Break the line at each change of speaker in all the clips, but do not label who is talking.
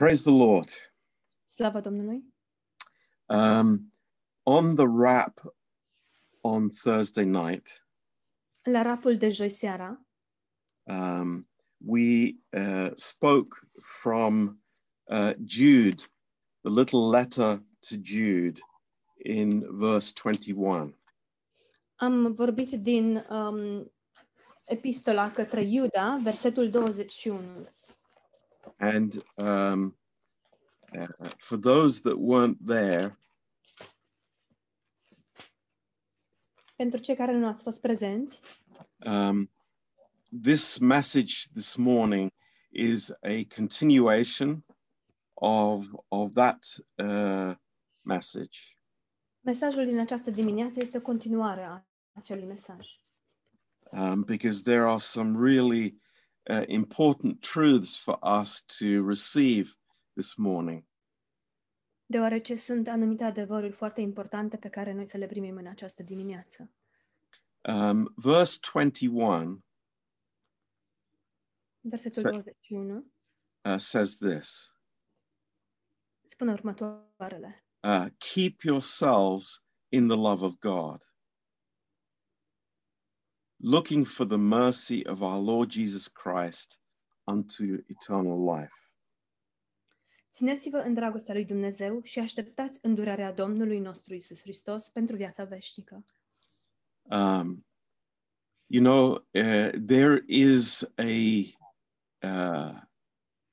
Praise the Lord.
Slavă Domnului!
Um, on the wrap on Thursday night,
La rapul de joi seara
um, we uh, spoke from uh, Jude, the little letter to Jude in verse 21.
am vorbit din um, epistola către Iuda, versetul 21.
And um, uh, for those that weren't there,
Pentru cei care nu ați fost prezenți,
um, this message this morning is a continuation of, of that uh, message.
mesajul din această dimineață este o continuare a acelui mesaj.
um, because there are some really uh, important truths for us to receive this morning.
Deoarece sunt anumite adevăruri foarte importante pe care noi să le primim în această dimineață.
Um, verse 21
Versetul
Se-
21
uh, says this
spune următoarele.
uh, Keep yourselves in the love of God, looking for the mercy of our Lord Jesus Christ unto eternal life.
Țineți-vă în dragostea lui Dumnezeu și așteptați îndurarea Domnului nostru Isus Hristos pentru viața veșnică.
um, you know, uh, there is a uh,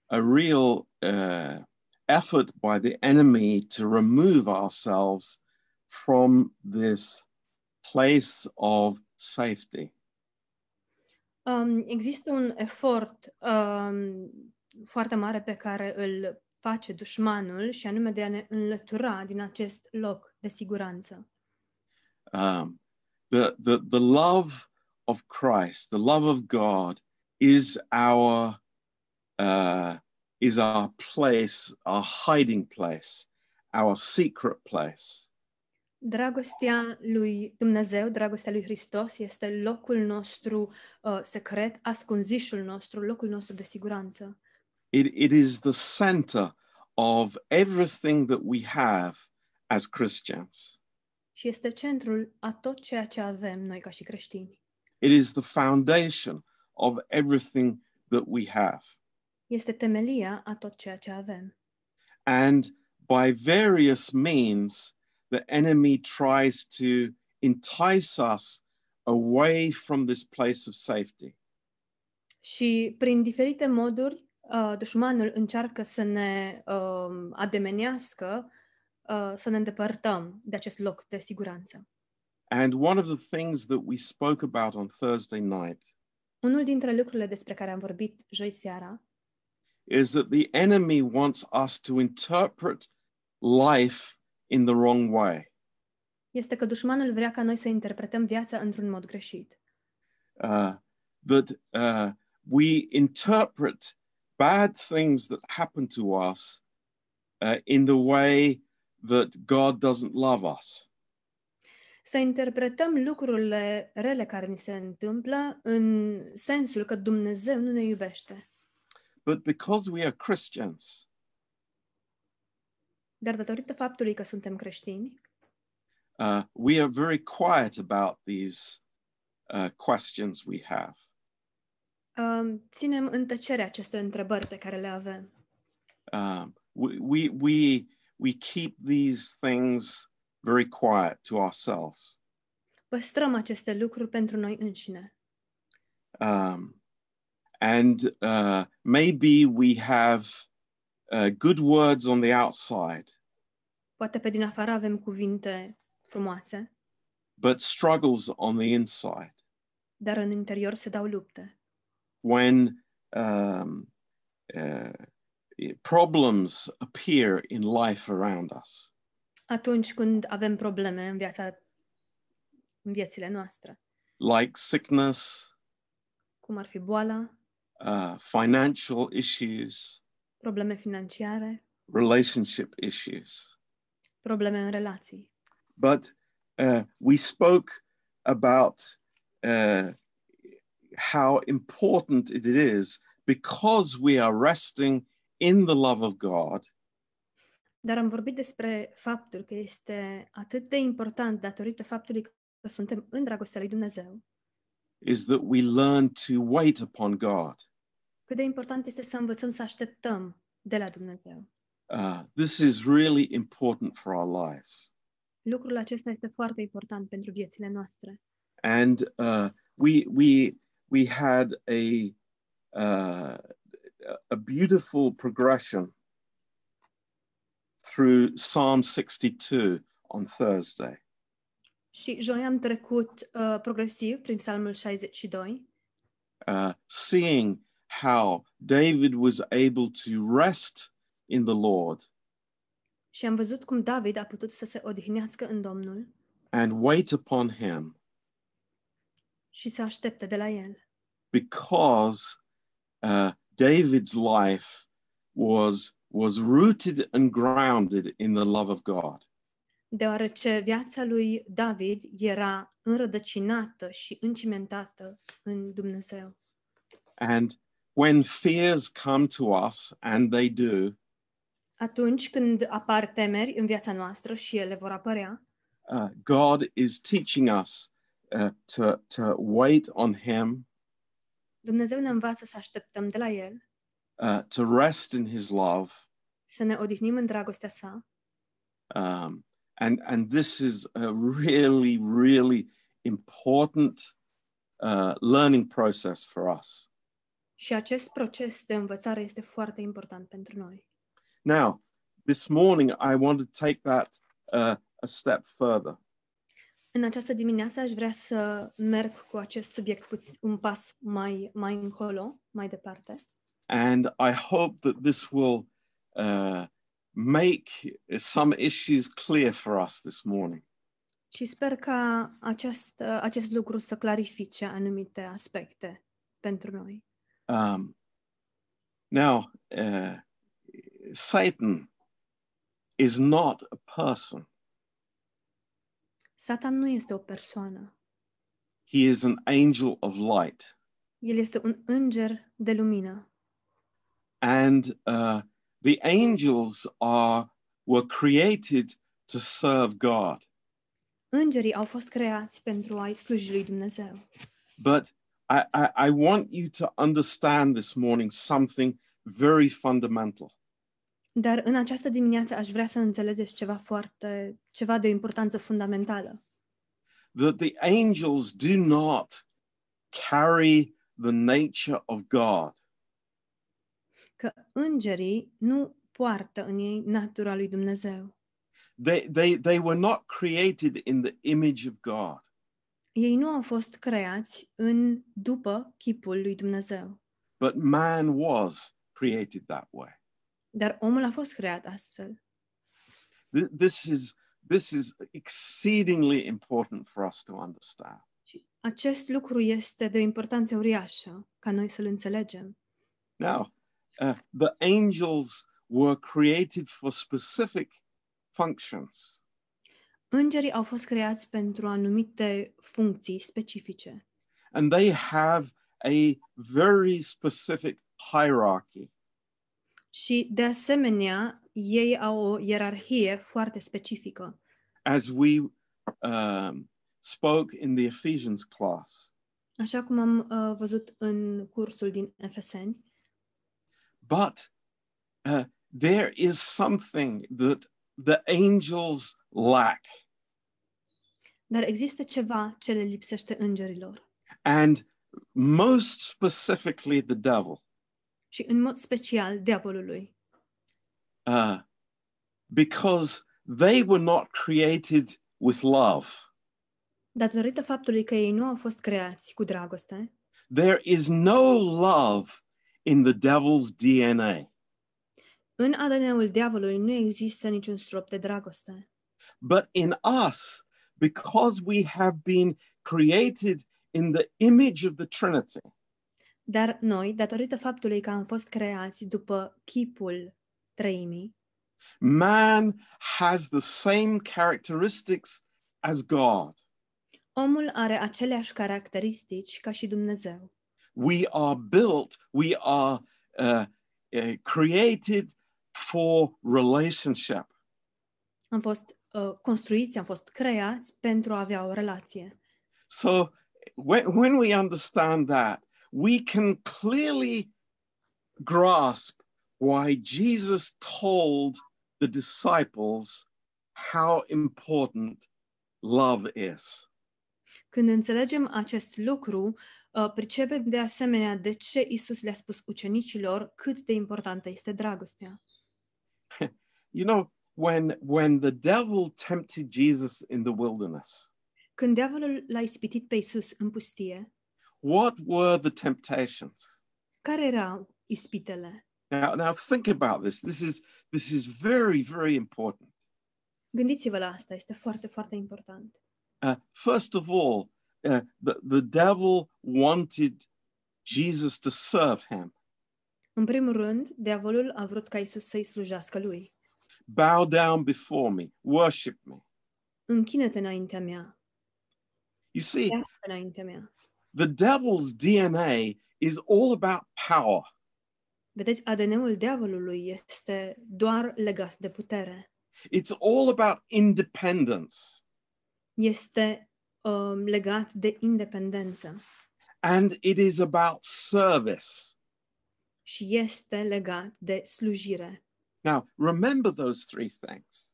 a real uh, effort by the enemy to remove ourselves from this place of safety.
Um, există un efort um, foarte mare pe care îl face dușmanul și anume de a ne înlătura din acest loc de siguranță.
Um, the, the the love of Christ, the love of God, is our uh, is our place, our hiding place, our secret place.
Dragostea lui Dumnezeu, dragostea lui Hristos este locul nostru uh, secret, ascunzișul nostru, locul nostru de siguranță.
It, it is the center of everything that we have as Christians.
Și este centrul a tot ceea ce avem noi ca și creștini.
It is the foundation of everything that we have.
Este temelia a tot ceea ce avem.
And by various means, the enemy tries to entice us away from this place of safety.
Și prin diferite moduri, uh, dușmanul încearcă să ne uh, ademenească, uh, să ne îndepărtăm de acest loc de siguranță.
And one of the things that we spoke about on Thursday night
Unul dintre lucrurile despre care am vorbit joi seara
is that the enemy wants us to interpret life in the wrong way.
este că dușmanul vrea ca noi să interpretăm viața într-un mod greșit.
Uh, that uh, we interpret bad things that happen to us uh, in the way that God doesn't love us.
Să interpretăm lucrurile rele care ni se întâmplă în sensul că Dumnezeu nu ne iubește.
But because we are Christians,
Dar datorită faptului că suntem creștini,
uh, we are very quiet about these uh, questions we have.
um, ținem în tăcere aceste întrebări pe care le avem.
Um, we, we, we, we keep these things very quiet to ourselves.
Păstrăm aceste lucruri pentru noi înșine.
Um, and uh, maybe we have uh, good words on the outside,
Poate pe din afară avem cuvinte frumoase,
but struggles on the inside.
dar în interior se dau lupte.
When um, uh, problems appear in life around us,
Atunci când avem probleme în viața în viețile noastre,
like sickness,
cum ar fi boala,
uh, financial issues,
probleme financiare,
relationship issues.
probleme în relații.
But uh, we spoke about uh, how important it is because we are resting in the love of God
Dar am vorbit despre faptul că este atât de important datorită faptului că suntem în dragostea lui Dumnezeu,
is that we learn to wait upon God.
Cât de important este să învățăm să așteptăm de la Dumnezeu.
Uh, this is really important for our lives.
Lucrul acesta este foarte important pentru viețile noastre.
And uh, we we we had a uh, a beautiful progression through Psalm 62 on Thursday.
Și joi am trecut uh, progresiv prin Psalmul 62,
uh, seeing how David was able to rest in the Lord
și am văzut cum David a putut să se odihnească în Domnul
and wait upon him
și să aștepte de la el.
because uh, David's life was was rooted and grounded in the love of God.
Deoarece viața lui David era înrădăcinată și încimentată în Dumnezeu.
And when fears come to us, and they do,
Atunci când apar temeri în viața noastră și ele vor apărea,
uh, God is teaching us uh, to to wait on Him,
Dumnezeu ne învață să așteptăm de la el,
uh, to rest in His love,
să ne odihnim în dragostea sa
um, and and this is a really really important uh, learning process for us.
Și acest proces de învățare este foarte important pentru noi.
Now, this morning I want to take that uh, a step further.
În această dimineață aș vrea să merg cu acest subiect puț- un pas mai, mai încolo, mai departe.
And I hope that this will uh, make some issues clear for us this morning.
Și sper ca acest, acest lucru să clarifice anumite aspecte pentru noi.
Um, now, uh, Satan is not a person,
Satan nu este o persoană.
he is an angel of light.
El este un înger de lumină.
And uh, the angels are, were created to serve God.
Îngerii au fost creați pentru a-i sluji lui Dumnezeu.
But I, I, I want you to understand this morning something very fundamental.
Dar în această dimineață aș vrea să înțelegeți ceva foarte, ceva de o importanță fundamentală.
That the angels do not carry the nature of God.
Că îngerii nu poartă în ei natura lui Dumnezeu.
They, they, they were not created in the image of God.
Ei nu au fost creați în după chipul lui Dumnezeu.
But man was created that way.
Dar omul a fost creat astfel.
Th- This is, this is exceedingly important for us to understand.
Și acest lucru este de o importanță uriașă ca noi să-l înțelegem.
Now, uh, the angels were created for specific functions.
Îngerii au fost creați pentru anumite funcții specifice
and they have a very specific hierarchy.
și, de asemenea, ei au o ierarhie foarte specifică.
As we um, spoke in the Ephesians class,
Așa cum am uh, văzut în cursul din Efeseni,
but uh, there is something that the angels lack,
dar există ceva ce le lipsește îngerilor.
and most specifically the devil,
Și, în mod special, diavolului.
uh, because they were not created with love.
Datorită faptului că ei nu au fost creați cu dragoste,
There is no love in the devil's DNA.
În ADN-ul diavolului nu există niciun strop de dragoste.
But in us, because we have been created in the image of the Trinity,
Dar noi, datorită faptului că am fost creați după chipul treimii,
man has the same characteristics as God.
omul are aceleași caracteristici ca și Dumnezeu.
We are built, we are uh, uh, created for relationship.
Am fost uh, construiți, am fost creați pentru a avea o relație.
So when, when we understand that, we can clearly grasp why Jesus told the disciples how important love is.
Când înțelegem acest lucru, uh, pricepem de asemenea de ce Isus le-a spus ucenicilor cât de importantă este dragostea.
You know, when when the devil tempted Jesus in the wilderness,
Când diavolul l-a ispitit pe Isus în pustie,
what were the temptations?
care erau ispitele?
Now, now think about this. This is this is very, very important.
Gândiți-vă la asta, este foarte, foarte important.
Uh, first of all, uh, the, the devil wanted Jesus to serve him.
În primul rând, diavolul a vrut ca Isus să-i slujească lui.
Bow down before me, worship me.
Închină-te înaintea mea,
You see,
înaintea mea.
the devil's DNA is all about power.
Vedeți, ADN-ul diavolului este doar legat de putere.
It's all about independence.
Este um, legat de independență
And it is about service.
și este legat de slujire.
Now, remember those three things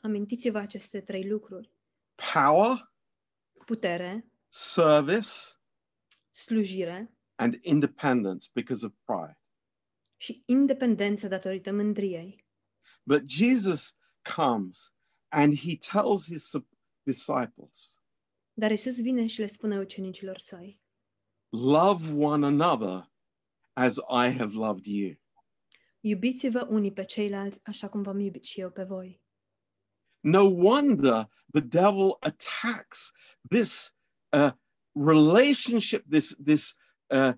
Amintiți-vă aceste trei lucruri.
power,
Putere,
service,
slujire
and independence because of pride.
și independență datorită mândriei.
But Jesus comes and he tells his disciples,
Dar Isus vine și le spune ucenicilor săi,
Love one another as I have loved you.
Iubiți-vă unii pe ceilalți așa cum v-am iubit și eu pe voi.
No wonder the devil attacks this uh, relationship, this, this uh,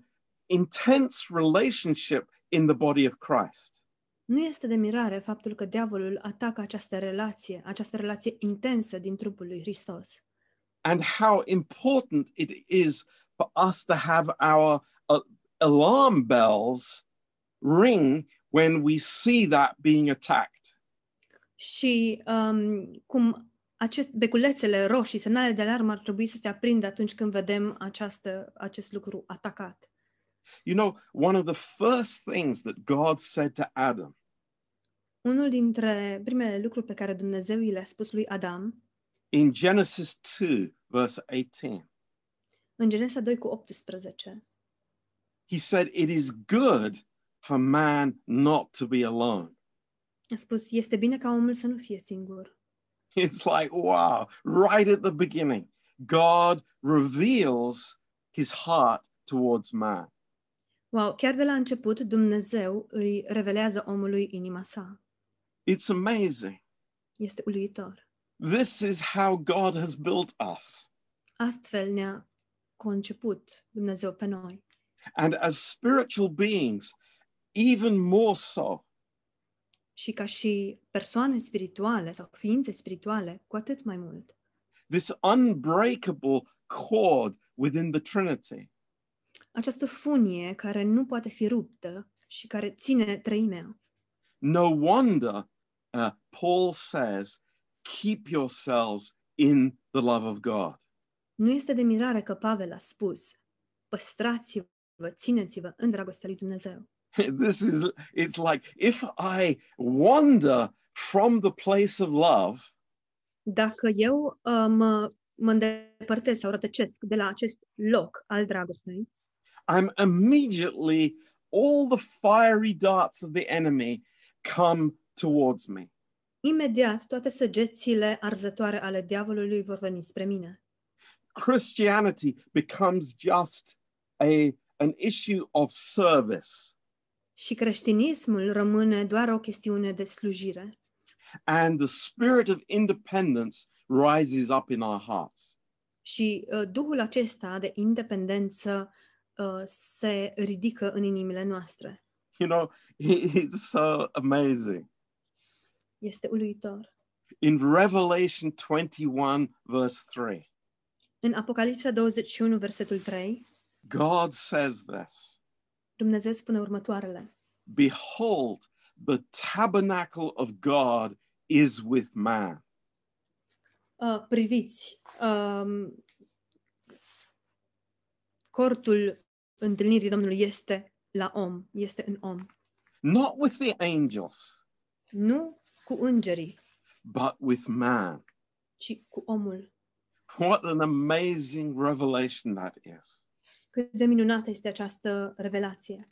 intense relationship in the body of Christ.
Nu este de mirare faptul că diavolul atacă această relație, această relație intensă din trupul lui Hristos.
and how important it is for us to have our uh, alarm bells ring when we see that being attacked.
Și um, cum acest, beculețele roșii, semnale de alarmă ar trebui să se aprindă atunci când vedem această, acest lucru atacat.
You know, one of the first things that God said to Adam
Unul dintre primele lucruri pe care Dumnezeu i le-a spus lui Adam,
in Genesis 2, verse 18,
în Genesa 2 cu 18,
he said, It is good for man not to be alone.
a spus, este bine ca omul să nu fie singur.
It's like, wow, right at the beginning, God reveals his heart towards man.
Wow, chiar de la început Dumnezeu îi revelează omului inima sa.
It's amazing.
Este uluitor.
This is how God has built us.
Astfel ne-a conceput Dumnezeu pe noi.
And as spiritual beings, even more so.
Și ca și persoane spirituale sau ființe spirituale, cu atât mai mult.
This unbreakable cord within the Trinity.
Această funie care nu poate fi ruptă și care ține treimea.
No wonder uh, Paul says, keep yourselves in the love of God.
Nu este de mirare că Pavel a spus, păstrați-vă, țineți-vă în dragostea lui Dumnezeu.
This is, it's like if I wander from the place of love,
Dacă eu uh, mă, mă îndepărtez sau rătăcesc de la acest loc al dragostei,
I'm immediately, all the fiery darts of the enemy come towards me.
imediat toate săgețile arzătoare ale diavolului vor veni spre mine.
Christianity becomes just a, an issue of service.
Și creștinismul rămâne doar o chestiune de slujire.
And the spirit of independence rises up in our hearts.
Și uh, duhul acesta de independență uh, se ridică în inimile noastre.
You know, it's so amazing.
Este uluitor.
In Revelation 21, verse 3,
În Apocalipsa 21, versetul 3,
God says this
Dumnezeu spune următoarele.
Behold, the tabernacle of God is with man.
Uh, priviți, um, cortul întâlnirii Domnului este la om, este în om.
Not with the angels,
Nu cu îngerii,
but with man.
ci cu omul.
What an amazing revelation that is.
Cât de minunată este această revelație.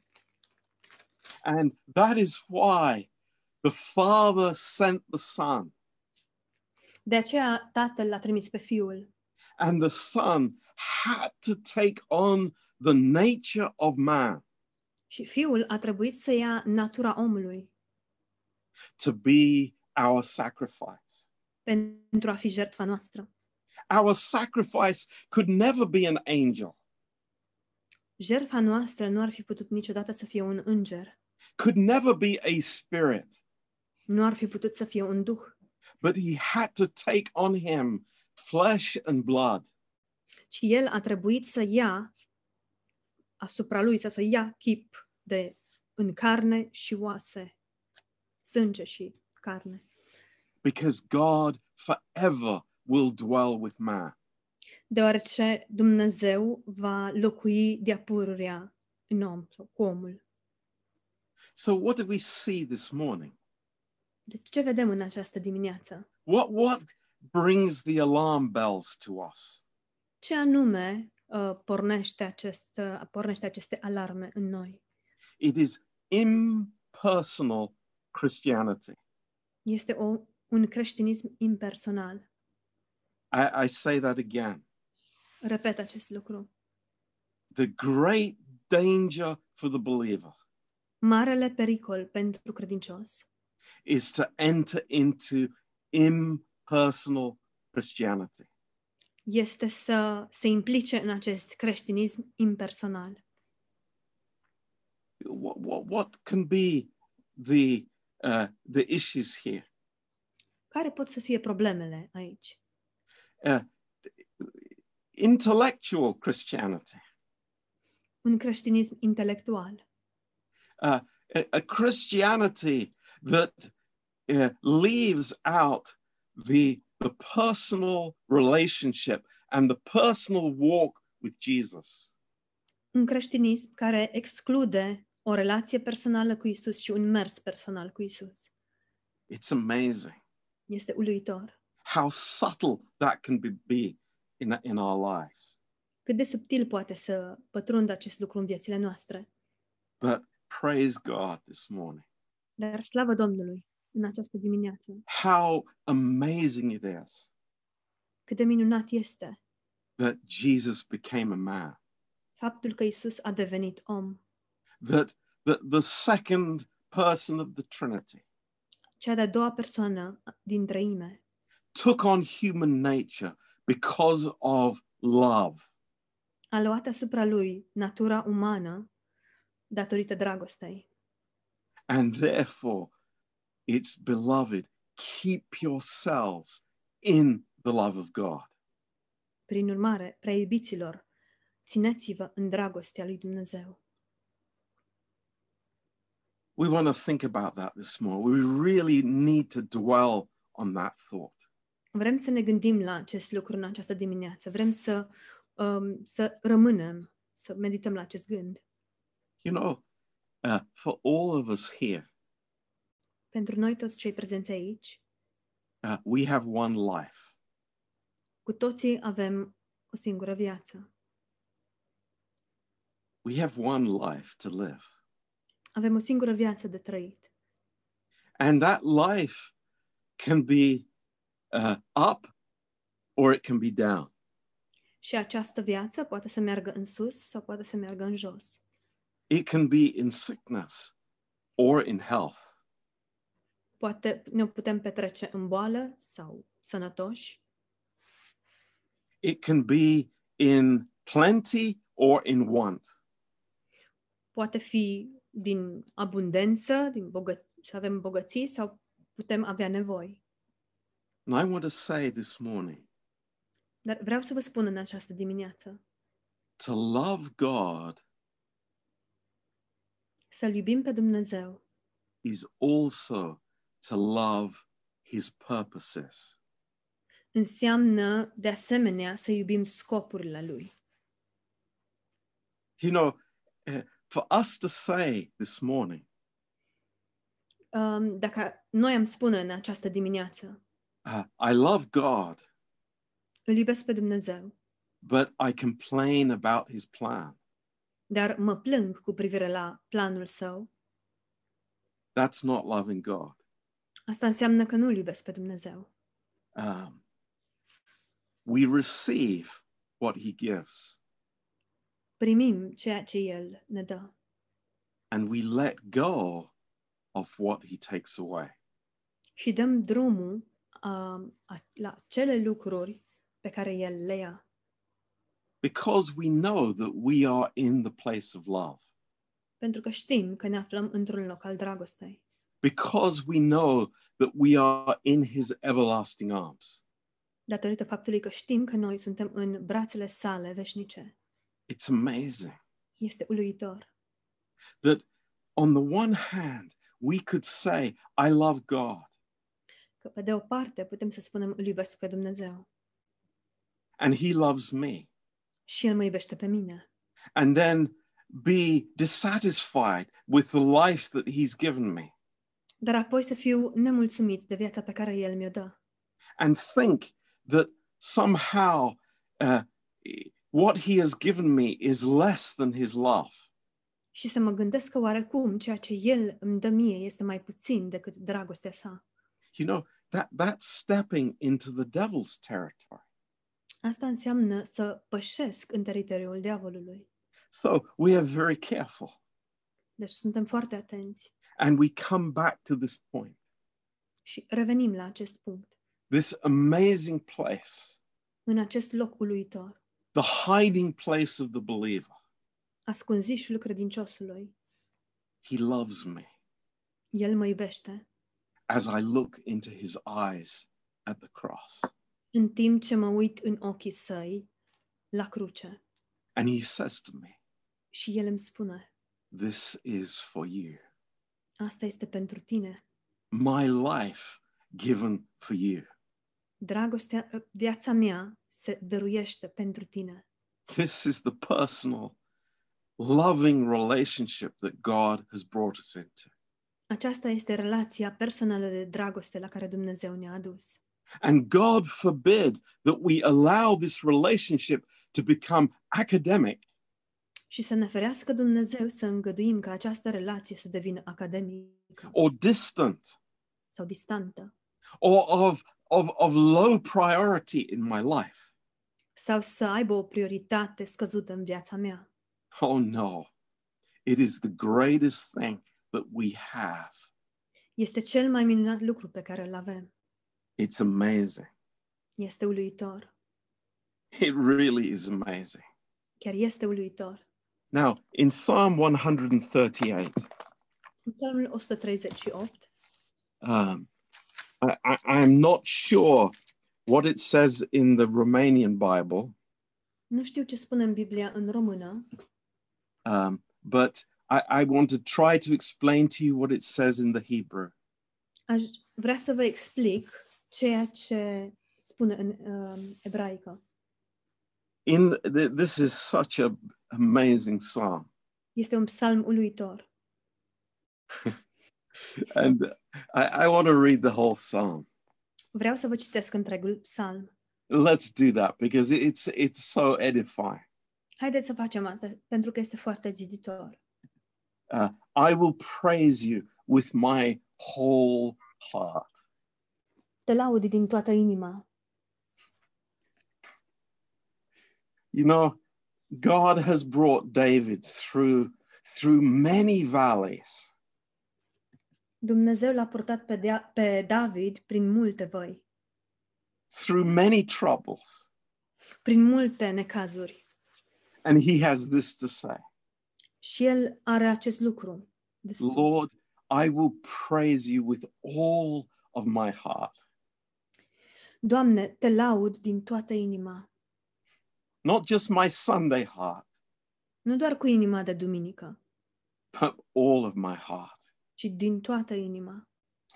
And that is why the Father sent the Son,
De aceea Tatăl l-a trimis pe Fiul
and the Son had to take on the nature of man
și Fiul a trebuit să ia natura omului
to be our sacrifice.
pentru a fi jertfa noastră.
Our sacrifice could never be an angel,
Jertfa noastră nu ar fi putut niciodată să fie un înger,
could never be a spirit,
nu ar fi putut să fie un duh,
but he had to take on him flesh and blood.
ci el a trebuit să ia asupra lui, să, să ia chip de în carne și oase, sânge și carne.
because God forever will dwell with man.
Deoarece Dumnezeu va locui de-a pururea în om sau cu omul.
So, what do we see this morning?
Deci ce vedem în această dimineață?
What, what brings the alarm bells to us?
Ce anume uh, pornește, acest, uh, pornește aceste alarme în noi?
It is impersonal Christianity.
Este o, un creștinism impersonal.
I, I say that again.
Repet acest lucru.
The great danger for the believer
Marele pericol pentru credincios
is to enter into impersonal Christianity.
este să se implice în acest creștinism impersonal.
What, what, what can be the, uh, the issues here?
Care pot să fie problemele aici?
Uh, intellectual Christianity,
Un creștinism intelectual.
uh, a, a Christianity that uh, leaves out the, the personal relationship and the personal walk with Jesus.
Un creștinism care exclude o relație personală cu Isus și un mers personal cu Isus.
It's amazing
Este uluitor.
how subtle that can be, be in, in our lives.
Cât de subtil poate să pătrundă acest lucru în viețile noastre.
But praise God this morning.
Dar slavă Domnului în această dimineață.
How amazing it is
Cât de minunat este
that Jesus became a man,
faptul că Isus a devenit om.
that the, the second person of the Trinity
Cea de-a doua persoană din treime
took on human nature because of love.
a luat asupra lui natura umană datorită dragostei.
And therefore, it's beloved, keep yourselves in the love of God.
Prin urmare, prea iubiților, țineți-vă în dragostea lui Dumnezeu.
We want to think about that this morning. We really need to dwell on that thought.
Vrem să ne gândim la acest lucru în această dimineață. Vrem să, um, să rămânem, să medităm la acest gând.
You know, uh, for all of us here,
Pentru noi toți cei prezenți aici,
uh, we have one life.
cu toții avem o singură viață.
We have one life to live.
Avem o singură viață de trăit.
And that life can be uh, up or it can be down.
Și această viață poate să meargă în sus sau poate să meargă în jos.
It can be in sickness or in health.
Poate ne putem petrece în boală sau sănătoși.
It can be in plenty or in want.
Poate fi din abundență, din bogăț- să avem bogății sau putem avea nevoi.
And I want to say this morning
Dar vreau să vă spun în această dimineață,
to love God
Să-L iubim pe Dumnezeu
is also to love his purposes.
înseamnă, de asemenea, să iubim scopurile Lui.
You know, uh, for us to say this morning,
Um, dacă noi am spune în această dimineață,
uh, I love God,
îl iubesc pe Dumnezeu,
but I complain about his plan.
dar mă plâng cu privire la planul său,
That's not loving God.
asta înseamnă că nu-L iubesc pe Dumnezeu.
Um, we receive what he gives
Primim ceea ce El ne dă
and we let go of what he takes away.
și dăm drumul um, la lucruri pe care El le ia.
Because we know that we are in the place of love.
Pentru că știm că ne aflăm într-un loc al dragostei.
Because we know that we are in his everlasting arms.
Datorită faptului că știm că noi suntem în brațele sale veșnice.
It's amazing
Este uluitor.
that on the one hand, we could say, I love God,
Că pe de o parte putem să spunem îl iubesc pe Dumnezeu
and he loves me,
și El mă iubește pe mine.
and then be dissatisfied with the life that he's given me,
Dar apoi să fiu nemulțumit de viața pe care El mi-o dă.
and think that somehow uh, what he has given me is less than his love.
Și să mă gândesc că oarecum ceea ce El îmi dă mie este mai puțin decât dragostea sa.
You know, that, that's stepping into the devil's territory.
Asta înseamnă să pășesc în teritoriul diavolului.
So we are very careful.
Deci suntem foarte atenți
And we come back to this point,
și revenim la acest punct,
this amazing place,
în acest loc uluitor,
the hiding place of the believer.
ascunzișul credinciosului.
He loves me
El mă iubește
as I look into his eyes at the cross.
în timp ce mă uit în ochii săi la cruce.
And he says to me,
Și El îmi spune,
This is for you.
asta este pentru tine.
My life given for you.
Dragostea, uh, viața mea se dăruiește pentru tine.
This is the personal, loving relationship that God has brought us into.
Aceasta este relația personală de dragoste la care Dumnezeu ne-a adus.
And God forbid that we allow this relationship to become academic
Și să ne ferească Dumnezeu să îngăduim ca această relație să devină academică
or distant
sau distantă
or of, of, of low priority in my life.
sau să aibă o prioritate scăzută în viața mea.
Oh no, it is the greatest thing that we have.
Este cel mai minunat lucru pe care îl avem.
It's amazing.
Este uluitor.
It really is amazing.
Chiar este uluitor.
Now, in Psalm 138,
În Psalmul 138,
um, I, I, I'm not sure what it says in the Romanian Bible,
nu știu ce spune în Biblia în română,
um, but I, I want to try to explain to you what it says in the Hebrew.
aș vrea să vă explic ceea ce spune în uh, ebraică.
In th- this is such a amazing psalm,
Este un psalm uluitor.
and I, I want to read the whole psalm.
Vreau să vă citesc întregul psalm.
Let's do that because it's it's so edifying.
Haideți să facem asta, pentru că este foarte ziditor.
Uh, I will praise you with my whole heart.
Te laud din toată inima.
You know, God has brought David through through many valleys.
Dumnezeu l-a purtat pe, Dea- pe David prin multe văi,
through many troubles.
prin multe necazuri.
And he has this to say
Și el are acest lucru.
Lord, I will praise you with all of my heart.
Doamne, te laud din toată inima,
Not just my Sunday heart,
nu doar cu inima de duminică,
but all of my heart.
ci din toată inima.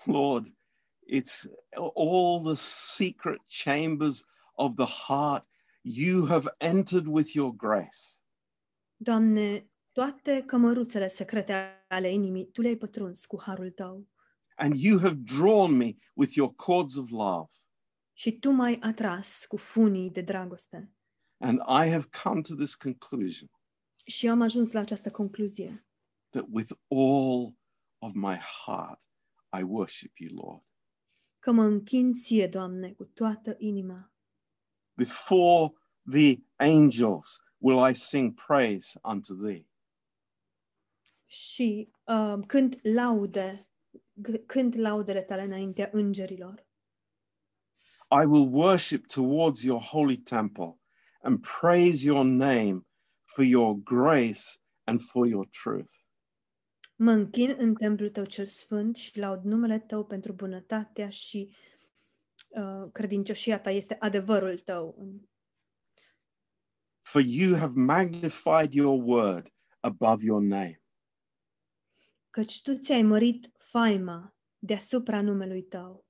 Lord, it's all the secret chambers of the heart you have entered with your grace.
Doamne, toate cămăruțele secrete ale inimii, Tu le-ai pătruns cu harul Tău
And you have drawn me with your cords of love.
și Tu m-ai atras cu funii de dragoste.
And I have come to this conclusion
Și eu am ajuns la această concluzie,
that with all of my heart, I worship you, Lord.
că mă închin Ție, Doamne, cu toată inima.
Before the angels will I sing praise unto thee.
Și uh, cânt laude, g- cânt laudele Tale înaintea îngerilor.
I will worship towards your holy temple and praise your name for your grace and for your truth.
Mă închin în templul Tău cel sfânt și laud numele Tău pentru bunătatea și uh, credincioșia Ta este adevărul Tău.
For you have magnified your word above your name.
Căci Tu ți-ai mărit faima deasupra numelui Tău.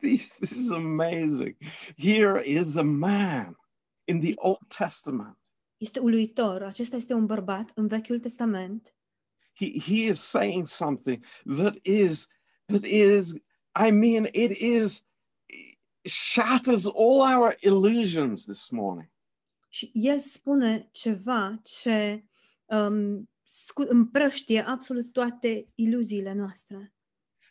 this, this is amazing. Here is a man in the Old Testament.
Este uluitor. Acesta este un bărbat în Vechiul Testament
He, he is saying something that is, that is, I mean, it is, shatters all our illusions this morning.
și el spune ceva ce um, scu- împrăștie absolut toate iluziile noastre.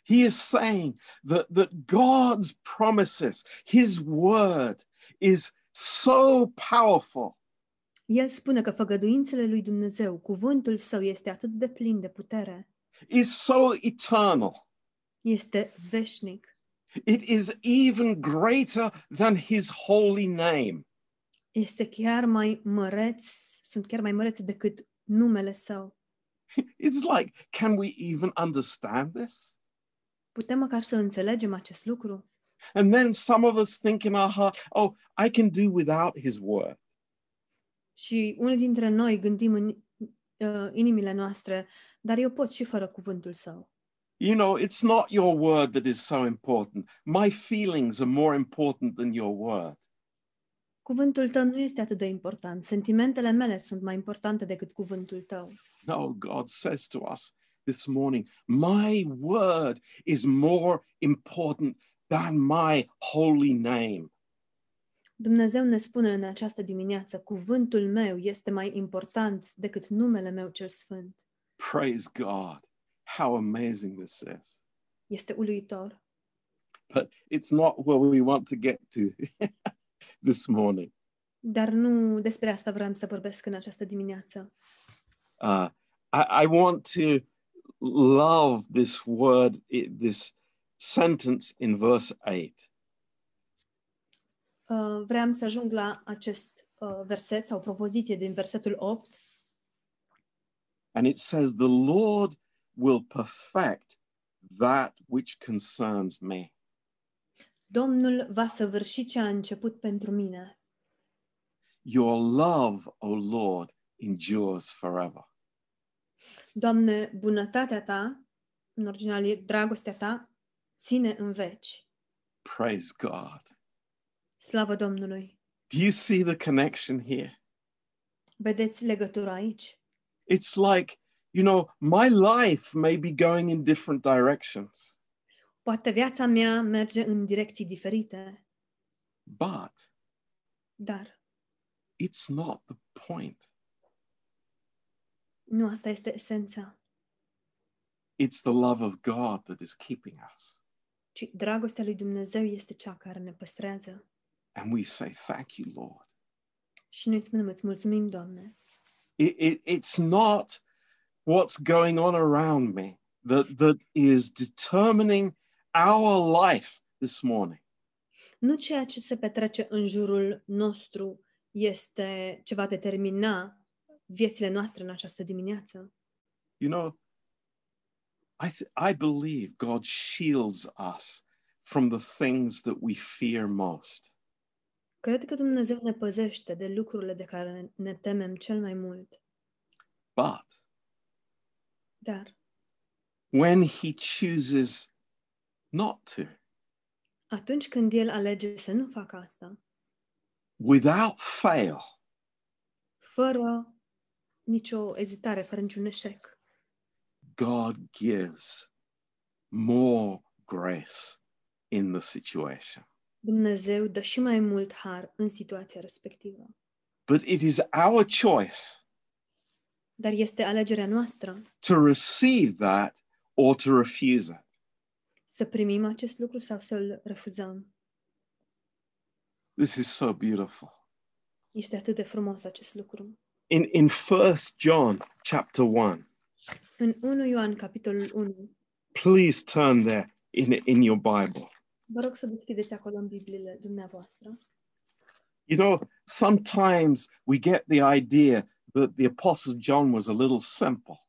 He is saying that, that God's promises, his word is so powerful
El spune că făgăduințele lui Dumnezeu, cuvântul său este atât de plin de putere,
is so eternal.
este veșnic,
It is even greater than his holy name.
este chiar mai măreț, sunt chiar mai mărețe decât numele său.
It's like, can we even understand this?
Putem măcar să înțelegem acest lucru?
And then some of us think in our heart, oh, I can do without his word.
Și unii dintre noi gândim în uh, inimile noastre, dar eu pot și fără cuvântul său.
You know, it's not your word that is so important. My feelings are more important than your word.
Cuvântul tău nu este atât de important. Sentimentele mele sunt mai importante decât cuvântul tău.
No, God says to us this morning, my word is more important than my holy name.
Dumnezeu ne spune în această dimineață, cuvântul meu este mai important decât numele meu cel sfânt.
Praise God. How amazing this is.
Este uluitor.
But it's not where we want to get to this morning.
Dar nu despre asta vreau să vorbesc în această dimineață.
Uh, I, I want to love this word, this sentence in verse 8.
Uh, vreau să ajung la acest uh, verset sau propoziție din versetul 8.
And it says, The Lord will perfect that which concerns me.
Domnul va săvârși ce a început pentru mine.
Your love, O Lord, endures forever.
Doamne, bunătatea ta, în original e dragostea ta, ține în veci.
Praise God.
Slavă Domnului!
Do you see the connection here?
Vedeți legătura aici?
It's like, you know, my life may be going in different directions,
Poate viața mea merge în direcții diferite,
but
dar
it's not the point.
nu asta este esența,
It's the love of God that is keeping us.
ci dragostea lui Dumnezeu este cea care ne păstrează.
And we say, Thank you, Lord.
Și noi spunem, îți mulțumim, Doamne.
It, it, it's not what's going on around me that, that is determining our life this morning.
Nu ceea ce se petrece în jurul nostru este ce va determina viețile noastre în această dimineață.
You know, I, th- I believe God shields us from the things that we fear most.
Cred că Dumnezeu ne păzește de lucrurile de care ne temem cel mai mult.
But
Dar
when he chooses not to,
atunci când el alege să nu facă asta,
without fail,
fără nicio ezitare, fără niciun eșec,
God gives more grace in the situation.
Dumnezeu dă și mai mult har în situația respectivă.
But it is our choice
Dar este alegerea noastră
to receive that or to refuse it.
Să primim acest lucru sau să-l refuzăm.
This is so beautiful.
Este atât de frumos acest lucru.
In in First John chapter 1,
În 1 Ioan, capitolul 1,
please turn there in in your Bible.
vă rog să deschideți acolo în Bibliile dumneavoastră.
You know, sometimes we get the idea that the apostle John was a little simple.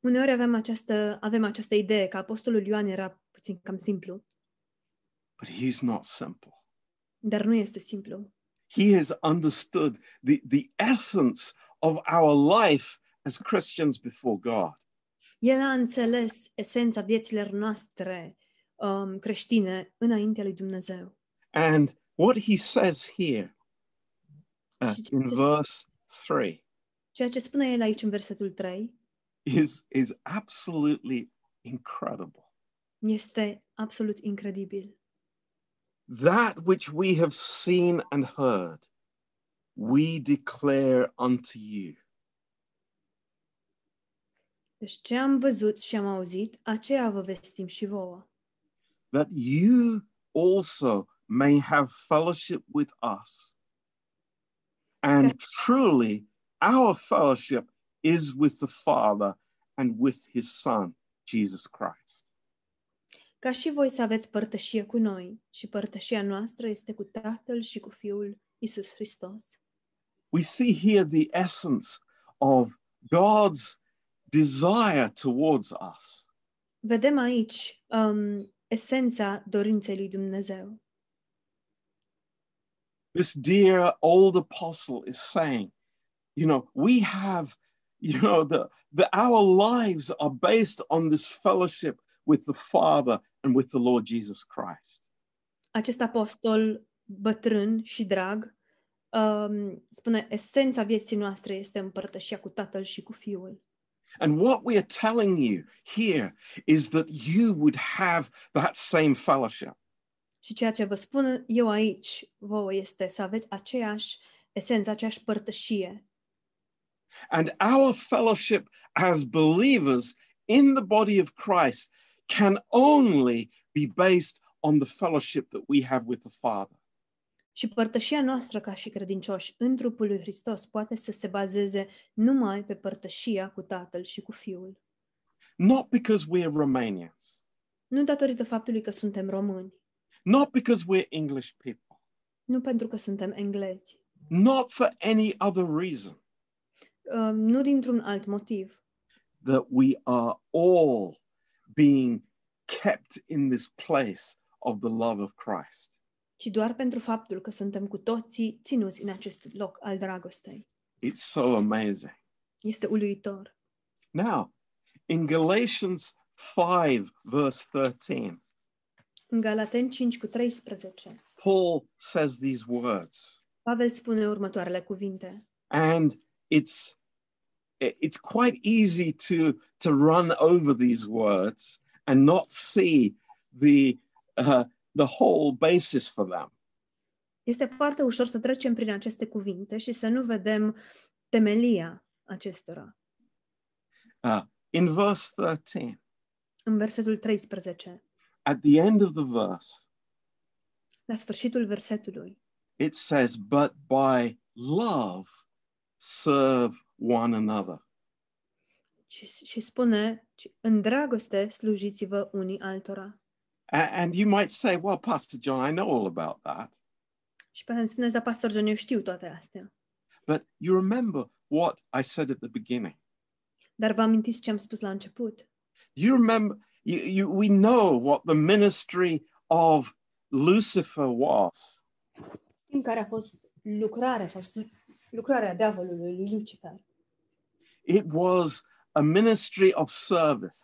Uneori avem această, avem această idee că apostolul Ioan era puțin cam simplu,
But he's not simple.
dar nu este simplu.
He has understood the, the essence of our life as Christians before God.
El a înțeles esența vieților noastre um, creștine înaintea lui Dumnezeu.
And what he says here uh,
Just-
in
just-
verse 3
Ceea ce spune el aici în versetul 3
is, is absolutely incredible.
este absolut incredibil.
That which we have seen and heard, we declare unto you.
Deci ce am văzut și am auzit, aceea vă vestim și vouă.
that you also may have fellowship with us. And truly, our fellowship is with the Father and with his Son, Jesus Christ.
Ca și voi să aveți părtășie cu noi și părtășia noastră este cu Tatăl și cu Fiul Isus Hristos.
We see here the essence of God's desire towards us.
Vedem aici um, esența dorinței lui Dumnezeu.
This dear old apostle is saying, you know, we have, you know, the, the our lives are based on this fellowship with the Father and with the Lord Jesus Christ.
Acest apostol bătrân și drag um, spune esența vieții noastre este împărtășia cu Tatăl și cu Fiul.
And what we are telling you here is that you would have that same fellowship.
Și ceea ce vă spun eu aici vouă este să aveți aceeași esență, aceeași părtășie.
And our fellowship as believers in the body of Christ can only be based on the fellowship that we have with the Father.
Și părtășia noastră ca și credincioși în trupul lui Hristos poate să se bazeze numai pe părtășia cu Tatăl și cu Fiul.
Not because we're Romanians,
Nu datorită faptului că suntem români,
not because we're English people,
nu pentru că suntem englezi,
not for any other reason,
uh, nu dintr-un alt motiv,
that we are all being kept in this place of the love of Christ.
ci doar pentru faptul că suntem cu toții ținuți în acest loc al dragostei.
It's so amazing.
Este uluitor.
Now, in Galatians 5, verse 13,
În Galaten 5 cu 13,
Paul says these words,
Pavel spune următoarele cuvinte.
and it's it's quite easy to to run over these words and not see the uh, the whole basis for them.
Este foarte ușor să trecem prin aceste cuvinte și să nu vedem temelia acestora.
Uh, in verse 13,
În versetul 13,
at the end of the verse,
la sfârșitul versetului,
it says, "But by love serve one another."
și, și spune, "Ci în dragoste slujiți-vă unii altora.
A- And you might say, "Well, Pastor John, I know all about that."
Și pe îmi spuneți, da, pastor John, eu știu toate astea.
But you remember what I said at the beginning.
Dar vă amintiți ce am spus la început?
You remember, you, you, we know what the ministry of Lucifer was.
În care a fost lucrarea sau slu- lucrarea diavolului lui Lucifer.
It was a ministry of service.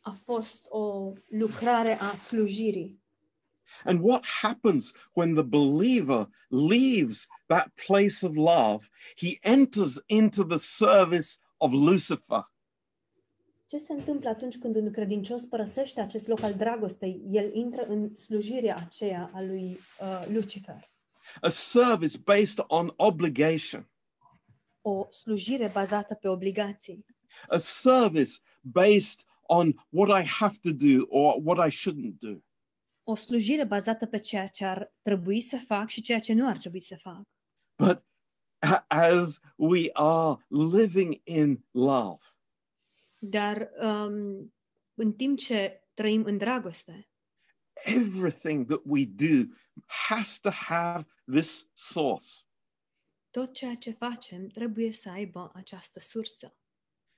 A fost o lucrare a slujirii.
And what happens when the believer leaves that place of love? He enters into the service of Lucifer.
Ce se întâmplă atunci când un credincios părăsește acest loc al dragostei? El intră în slujirea aceea a lui uh, Lucifer.
a service based on obligation,
O slujire bazată pe obligații.
a service based on what I have to do or what I shouldn't do.
O slujire bazată pe ceea ce ar trebui să fac și ceea ce nu ar trebui să fac.
But as we are living in love,
Dar um, în timp ce trăim în dragoste,
everything that we do has to have this source.
Tot ceea ce facem trebuie să aibă această sursă.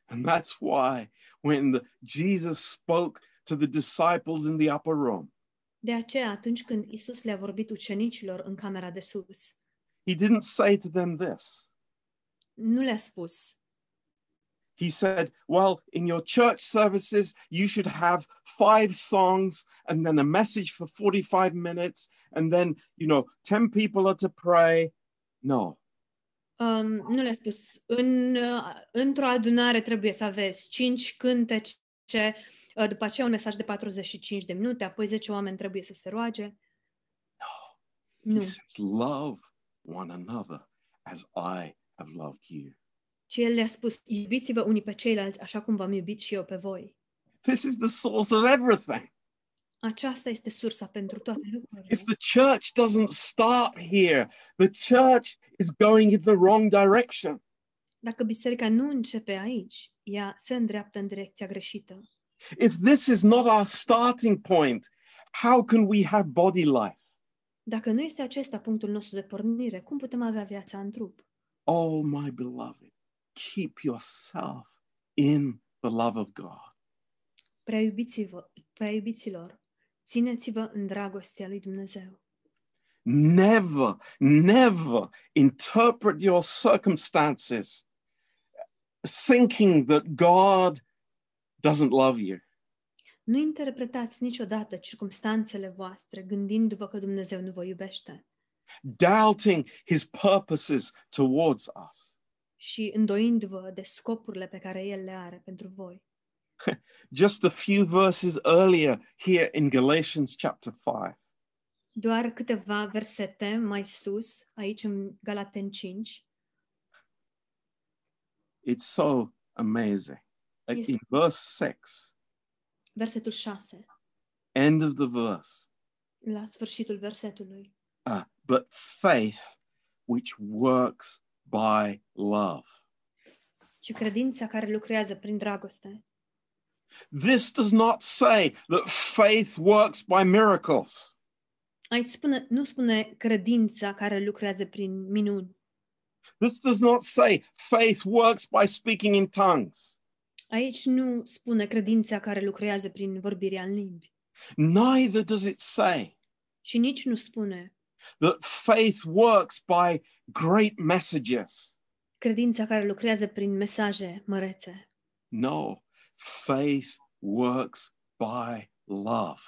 And that's why when the, Jesus spoke to the disciples in the upper room,
De aceea, atunci când Isus le-a vorbit ucenicilor în camera de sus,
he didn't say to them this.
nu le-a spus,
he said, Well, in your church services, you should have five songs and then a message for 45 minutes, and then, you know, 10 people are to pray. No,
um, nu le-a spus, în, uh, într-o adunare trebuie să aveți cinci cântece, uh, după aceea un mesaj de 45 de minute, apoi 10 oameni trebuie să se roage. Nu,
he says, Love one another as I have loved you.
ci El le-a spus, iubiți-vă unii pe ceilalți așa cum v-am iubit și eu pe voi.
This is the source of everything.
Aceasta este sursa pentru toate lucrurile.
If the church doesn't start here, the church is going in the wrong direction.
Dacă biserica nu începe aici, ea se îndreaptă în direcția greșită.
If this is not our starting point, how can we have body life?
Dacă nu este acesta punctul nostru de pornire, cum putem avea viața în trup?
Oh, my beloved, keep yourself in the love of God.
Prea iubiți-vă, prea iubiților, țineți-vă în dragostea lui Dumnezeu.
Never, never interpret your circumstances thinking that God doesn't love you.
Nu interpretați niciodată circumstanțele voastre gândindu-vă că Dumnezeu nu vă iubește
doubting his purposes towards us.
și îndoindu-vă de scopurile pe care El le are pentru voi.
Just a few verses earlier here in Galatians chapter 5,
Doar câteva versete mai sus, aici în Galaten 5,
it's so amazing. Like
Yes.
In verse 6,
versetul 6,
end of the verse,
la sfârșitul versetului.
uh, but faith which works by love.
Și credința care lucrează prin dragoste.
This does not say that faith works by miracles.
Aici spune, nu spune credința care lucrează prin minuni.
This does not say faith works by speaking in tongues.
Aici nu spune credința care lucrează prin vorbirea în limbi.
Neither does it say
Și nici nu spune
that faith works by great messages.
credința care lucrează prin mesaje mărețe.
No, faith works by love.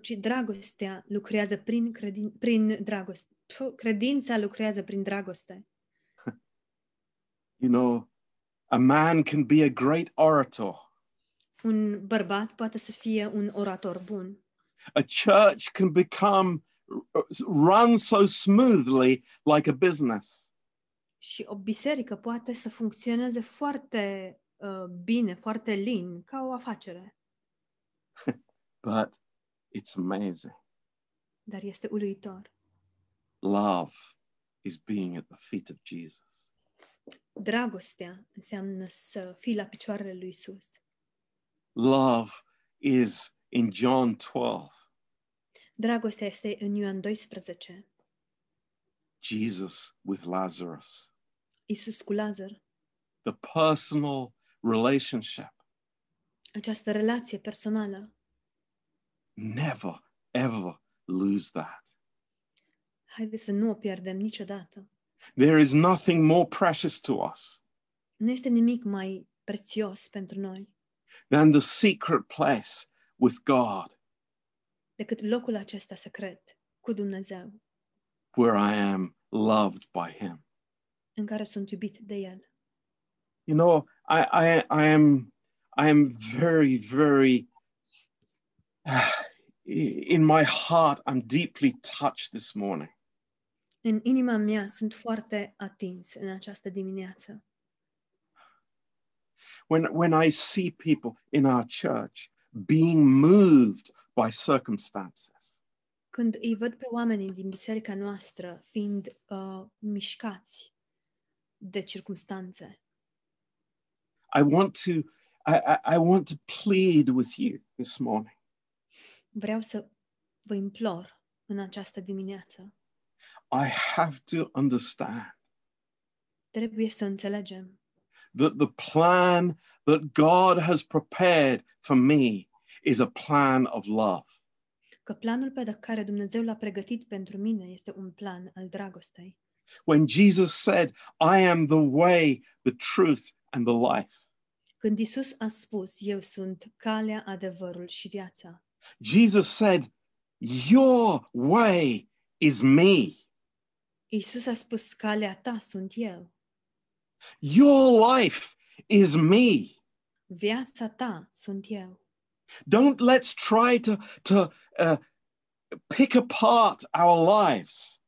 Ci dragostea lucrează prin, credin, prin dragoste. Credința lucrează prin dragoste.
You know, a man can be a great orator.
Un bărbat poate să fie un orator bun.
A church can become run so smoothly like a business.
Și o biserică poate să funcționeze foarte uh, bine, foarte lin, ca o afacere.
But it's amazing.
Dar este uluitor.
Love is being at the feet of Jesus.
Dragostea înseamnă să fii la picioarele lui Isus.
Love is in John 12.
Dragostea este în Ioan 12.
Jesus with Lazarus.
Isus cu Lazar.
The personal relationship.
Această relație personală.
Never, ever lose that.
Haideți să nu o pierdem niciodată.
There is nothing more precious to us
Nu este nimic mai prețios pentru noi
than the secret place with God
decât locul acesta secret cu Dumnezeu,
where I am loved by Him.
în care sunt iubit de El.
You know, I, I, I am, I am very, very, in my heart, I'm deeply touched this morning.
În inima mea sunt foarte atins în această dimineață.
When, when I see people in our church being moved by circumstances,
Când îi văd pe oamenii din biserica noastră fiind uh, mișcați de circumstanțe,
I want to, I, I, I want to plead with you this morning.
vreau să vă implor în această dimineață.
I have to understand
Trebuie să înțelegem
that the plan that God has prepared for me is a plan of love.
că planul pe care Dumnezeu l-a pregătit pentru mine este un plan al dragostei.
When Jesus said, I am the way, the truth, and the life,
Când Isus a spus, eu sunt calea, adevărul și viața,
Jesus said, Your way is me.
Isus a spus, calea ta sunt eu,
Your life is me.
viața ta sunt eu.
Don't let's try to, to uh, pick apart our lives.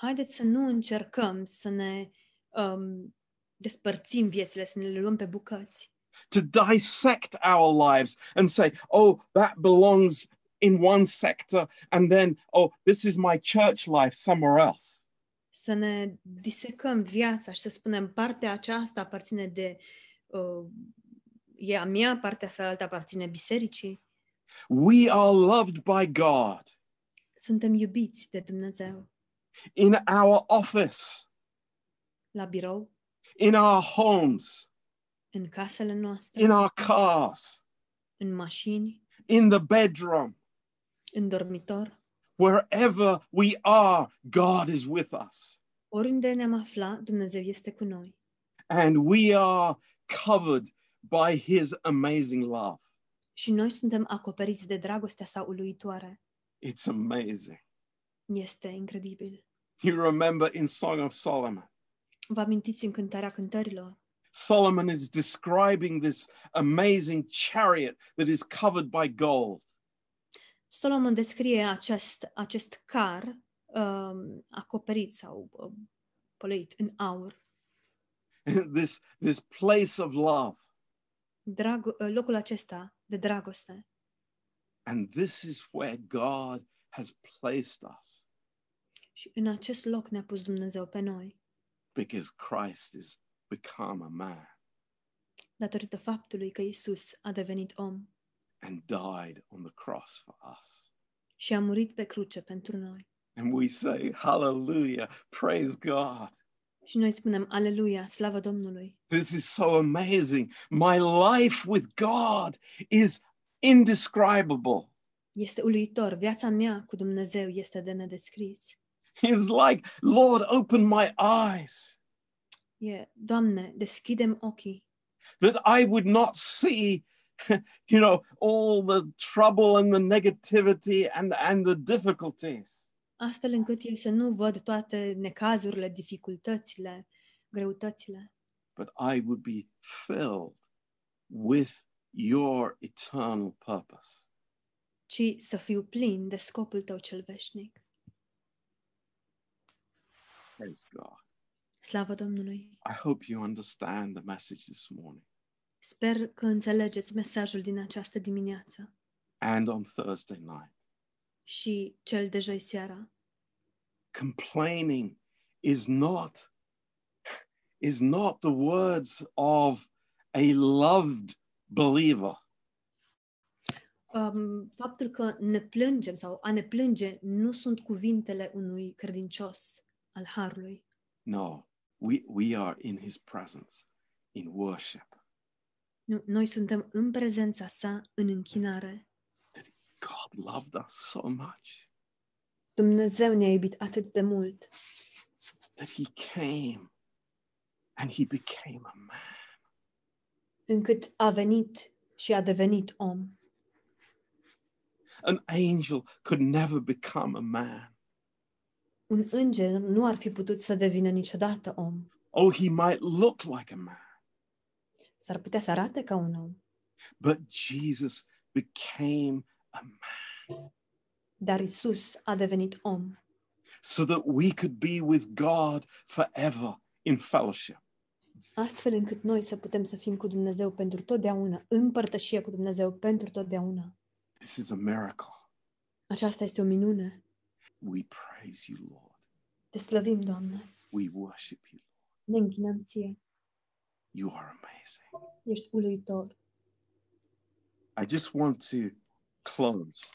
Haideți să nu încercăm să ne um, despărțim viețile, să ne le luăm pe bucăți,
to dissect our lives and say, oh, that belongs in one sector, and then, oh, this is my church life somewhere else.
să ne disecăm viața și să spunem partea aceasta aparține de uh, e a mea, partea cealaltă aparține bisericii.
We are loved by God
Suntem iubiți de Dumnezeu
in our office,
la birou,
in our homes,
în casele noastre,
in our cars,
în mașini,
in the bedroom,
în dormitor,
wherever we are, God is with us.
oriunde ne-am aflat, Dumnezeu este cu noi.
And we are covered by his amazing love.
Și noi suntem acoperiți de dragostea sa uluitoare.
It's amazing.
Este incredibil.
You remember in Song of Solomon,
Vă amintiți în cântarea cântărilor?
Solomon is describing this amazing chariot that is covered by gold.
Solomon descrie acest, acest car um, acoperit sau um, pălăit în aur.
this, this place of love.
Drag- locul acesta de dragoste.
And this is where God has placed us
Și în acest loc ne-a pus Dumnezeu pe noi,
because Christ is become a man
datorită faptului că Isus a devenit om
and died on the cross for us.
și a murit pe cruce pentru noi.
And we say, Hallelujah, praise God.
Și noi spunem, Aleluia, slavă Domnului!
This is so amazing. My life with God is indescribable.
Este uluitor, viața mea cu Dumnezeu este de nedescris.
It's like, Lord, open my eyes
E, Doamne, deschidem ochii
that I would not see, you know, all the trouble and the negativity and, and the difficulties,
astfel încât eu să nu văd toate necazurile, dificultățile, greutățile,
but I would be filled with your eternal purpose.
ci să fiu plin de scopul tău cel veșnic.
Praise God.
Slavă Domnului!
I hope you understand the message this morning
Sper că înțelegeți mesajul din această dimineață
and on Thursday night.
și cel de joi seara.
Complaining is not is not the words of a loved believer.
Um, faptul că ne plângem sau a ne plânge nu sunt cuvintele unui credincios al Harului.
No, we, we are in his presence in worship.
Nu, noi suntem în prezența sa, în închinare.
God loved us so much
Dumnezeu ne-a iubit atât de mult
that he came and he became a man.
încât a venit și a devenit om.
An angel could never become a man.
Un înger nu ar fi putut să devină niciodată om.
Oh, he might look like a man,
S-ar putea să arate ca un om,
but Jesus became a man
dar Isus a devenit om,
so that we could be with God forever in fellowship.
astfel încât noi să putem să fim cu Dumnezeu pentru totdeauna, în părtășie cu Dumnezeu pentru totdeauna.
This is a miracle.
Aceasta este o minune.
We praise you, Lord.
Te slăvim, Doamne.
We worship you. Lord.
Ne închinăm ție.
You are amazing.
Ești uluitor.
I just want to close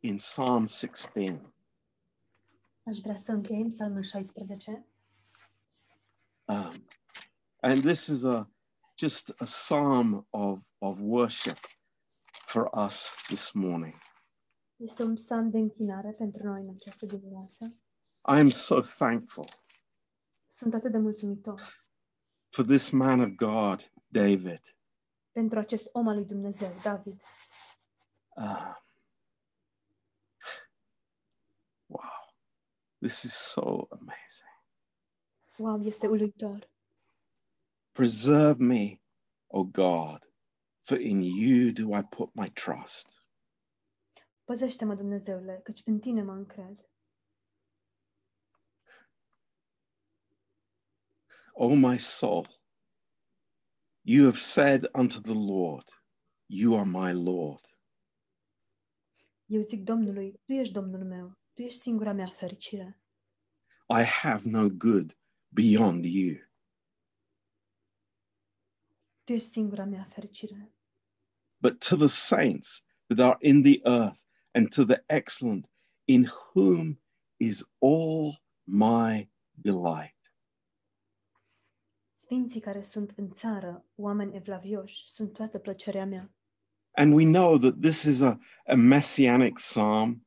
in Psalm 16.
Aș vrea să încheiem psalmul 16.
Um, and this is a just a psalm of, of worship for us this morning.
Este un psalm de închinare pentru noi în această dimineață.
I am so thankful
Sunt atât de mulțumitor
for this man of God, David.
pentru acest om al lui Dumnezeu, David.
Uh, wow, this is so amazing.
Wow, este uluitor.
Preserve me, O God, for in you do I put my trust.
Păzește-mă, Dumnezeule, căci în tine mă încred.
O my soul, you have said unto the Lord, You are my Lord.
Eu zic Domnului, Tu ești Domnul meu, Tu ești singura mea fericire.
I have no good beyond you.
Tu ești singura mea fericire.
But to the saints that are in the earth and to the excellent, in whom is all my delight.
Sfinții care sunt în țară, oameni evlavioși, sunt toată plăcerea mea.
And we know that this is a, a messianic psalm,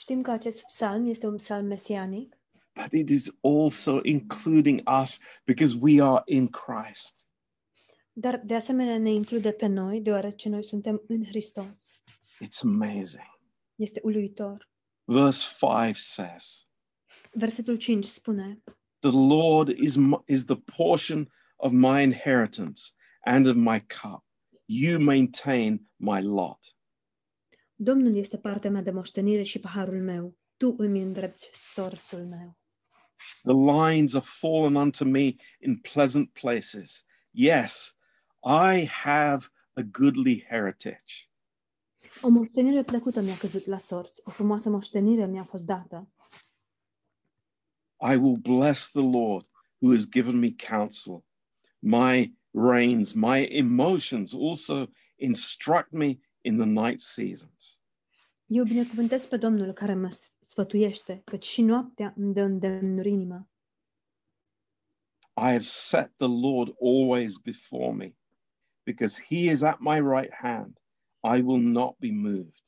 Știm că acest psalm este un psalm mesianic,
but it is also including us because we are in Christ.
dar de asemenea ne include pe noi, deoarece noi suntem în Hristos.
It's amazing.
Este uluitor.
Verse 5 says,
Versetul 5 spune,
The Lord is, is the portion of my inheritance and of my cup. You maintain my lot.
Domnul este partea mea de moștenire și paharul meu. Tu îmi îndrepți sorțul meu.
The lines are fallen unto me in pleasant places. Yes, I have a goodly heritage.
O moștenire plăcută mi-a căzut la sorți, o frumoasă moștenire mi-a fost dată.
I will bless the Lord who has given me counsel. My reins, my emotions also instruct me in the night seasons.
Eu binecuvântez pe Domnul care mă sfătuiește, căci și noaptea îmi dă îndemnuri inima.
I have set the Lord always before me. Because he is at my right hand, I will not be moved.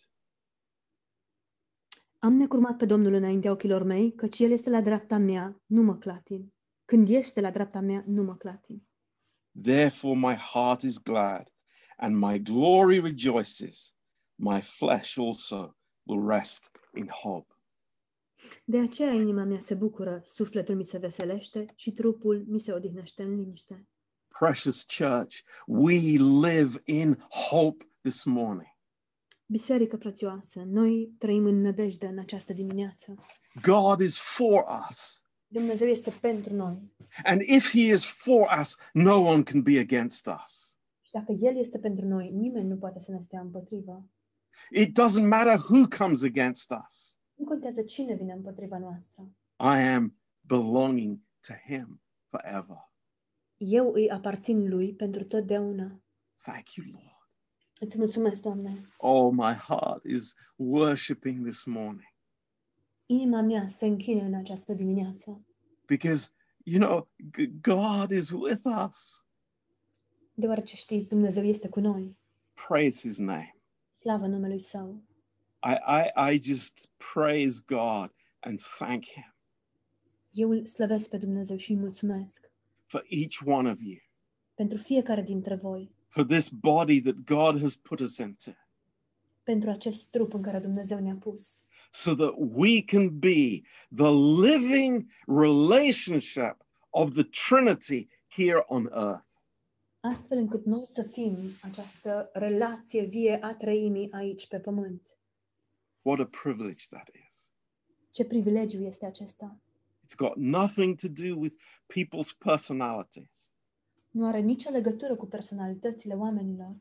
Am necurmat pe Domnul înaintea ochilor mei, căci El este la dreapta mea, nu mă clatin. Când este la dreapta mea, nu mă clatin.
Therefore, my heart is glad, and my glory rejoices. My flesh also will rest in hope.
De aceea inima mea se bucură, sufletul mi se veselește și trupul mi se odihnește în liniște.
Precious church, we live in hope this morning.
Biserică prețioasă, noi trăim în nădejde în această dimineață.
God is for us.
Dumnezeu este pentru noi.
And if he is for us, no one can be against us.
Și dacă El este pentru noi, nimeni nu poate să ne stea împotrivă.
It doesn't matter who comes against us.
Nu contează cine vine împotriva noastră.
I am belonging to him forever.
Eu îi aparțin Lui pentru totdeauna.
Thank you, Lord.
Îți mulțumesc, Doamne.
Oh, my heart is worshiping this morning
Inima mea se închine în această dimineață,
because, you know, G- God is with us.
deoarece știți, Dumnezeu este cu noi.
Praise his name.
Slavă numelui Său.
I, I, I just praise God and thank him
Eu îl slăvesc pe Dumnezeu și îi mulțumesc
for each one of you.
pentru fiecare dintre voi.
For this body that God has put us into,
pentru acest trup în care Dumnezeu ne-a pus,
so that we can be the living relationship of the Trinity here on earth.
astfel încât noi să fim această relație vie a Treimii aici pe pământ.
What a privilege that is.
Ce privilegiu este acesta!
It's got nothing to do with people's personalities,
Nu are nicio legătură cu personalitățile oamenilor,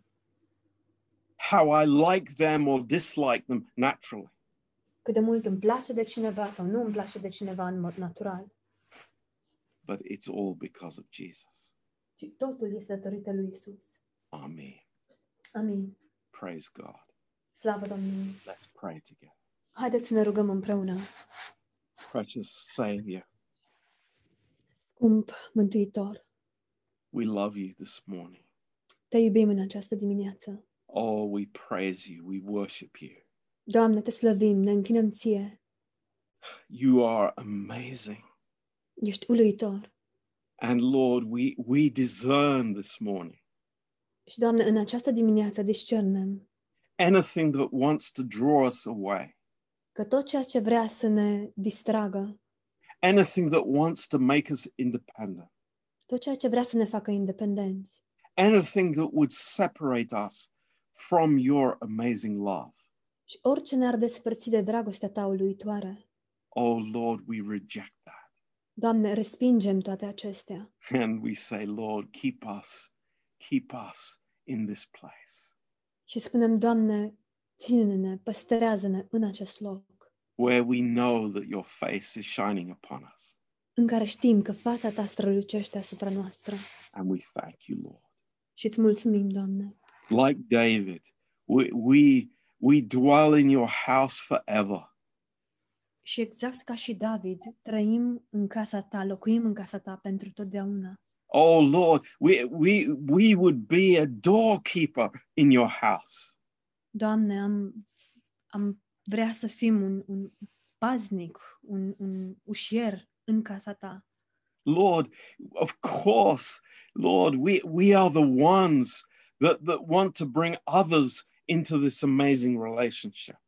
how I like them or dislike them naturally.
cât de mult îmi place de cineva sau nu îmi place de cineva în mod natural,
but it's all because of Jesus.
ci totul este datorită lui Isus.
Amen.
Amin.
Praise God.
Slavă Domnului!
Let's pray together.
Haideți să ne rugăm împreună.
Precious Savior,
Scump Mântuitor,
we love you this morning.
te iubim în această dimineață.
Oh, we praise you, we worship you.
Doamne, te slăvim, ne închinăm ție.
You are amazing.
Ești uluitor.
And Lord, we, we discern this morning
Și, Doamne, în această dimineață discernem
anything that wants to draw us away,
că tot ceea ce vrea să ne distragă,
anything that wants to make us independent,
tot ceea ce vrea să ne facă independenți,
anything that would separate us from your amazing love.
și orice ne-ar despărți de dragostea ta uluitoare.
Oh Lord, we reject that.
Doamne, respingem toate acestea
And we say, Lord, keep us, keep us in this place
și spunem, Doamne, ține-ne, păstrează-ne în acest loc,
where we know that your face is shining upon us.
În care știm că fața ta strălucește asupra noastră.
And we thank you, Lord.
Și îți mulțumim, Doamne.
Like David, we, we, we dwell in your house forever.
Și exact ca și David, trăim în casa ta, locuim în casa ta pentru totdeauna.
Oh Lord, we, we, we would be a doorkeeper in your house.
Doamne, am, am vrea să fim un, un paznic, un, un ușier în casa ta.
Lord, of course, Lord, we, we are the ones that, that want to bring others into this amazing relationship.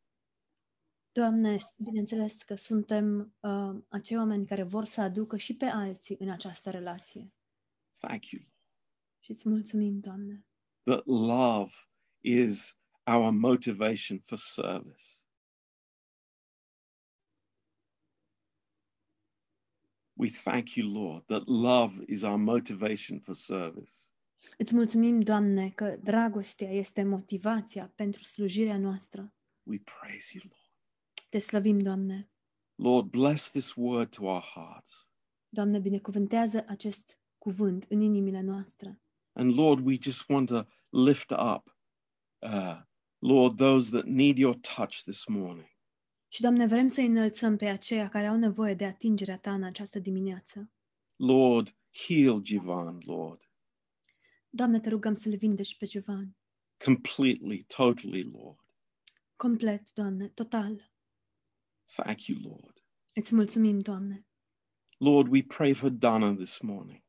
Doamne, bineînțeles că suntem uh, acei oameni care vor să aducă și pe alții în această relație.
Thank you
Și îți mulțumim, Doamne,
that love is our motivation for service. We thank you, Lord, that love is our motivation for service.
Îți mulțumim, Doamne, că dragostea este motivația pentru slujirea noastră.
We praise you, Lord.
Te slăvim, Doamne.
Lord, bless this word to our hearts.
Doamne, binecuvântează acest cuvânt în inimile noastre.
And Lord, we just want to lift up, uh, Lord, those that need your touch this morning.
Și, Doamne, vrem să înălțăm pe aceia care au nevoie de atingerea Ta în această dimineață.
Lord, heal Jivan, Lord,
Doamne, te rugăm să-l vindeci pe Giovan.
completely, totally, Lord.
Complet, Doamne, total.
Thank you, Lord.
Îți mulțumim, Doamne.
Lord, we pray for Dana this morning.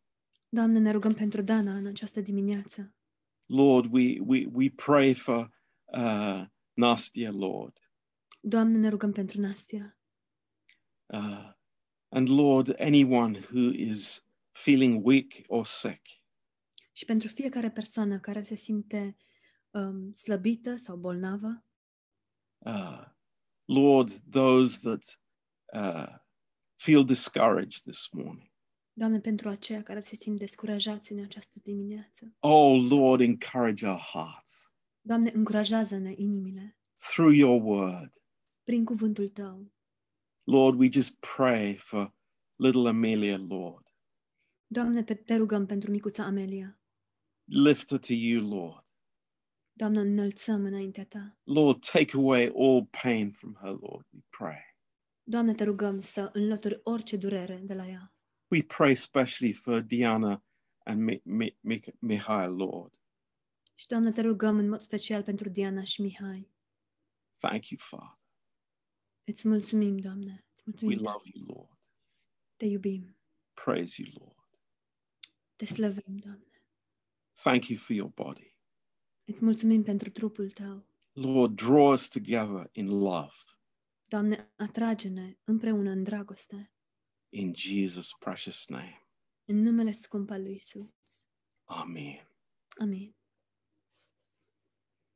Doamne, ne rugăm pentru Dana în această dimineață.
Lord, we, we, we pray for uh, Nastia, Lord.
Doamne, ne rugăm pentru Nastia.
Uh, and Lord, anyone who is feeling weak or sick,
Și pentru fiecare persoană care se simte um, slăbită sau bolnavă,
uh, Lord, those that uh, feel discouraged this morning.
Doamne, pentru aceia care se simt descurajați în această dimineață.
Oh, Lord, encourage our hearts
Doamne, încurajează-ne inimile
through your word.
Prin cuvântul Tău.
Lord, we just pray for little Amelia, Lord.
Doamne, pe- te rugăm pentru micuța Amelia.
Lift her to you, Lord.
Doamne, înălțăm înaintea Ta.
Lord, take away all pain from her, Lord, we pray.
Doamne, te rugăm să înlături orice durere de la ea.
We pray specially for Diana and Mi- Mi- Mi- Mihail, Lord.
Și, Doamne, te rugăm în mod special pentru Diana și Mihai.
Thank you, Father.
Îți mulțumim, Doamne. Îți
We
mulțumim.
love you, Lord.
Te iubim.
Praise you, Lord.
Te slăvim, Doamne.
Thank you for your body.
Îți mulțumim pentru trupul tău.
Lord, draw us together in love.
Doamne, atrage-ne împreună în dragoste.
In Jesus' precious name.
În numele scump al lui Isus.
Amen.
Amin.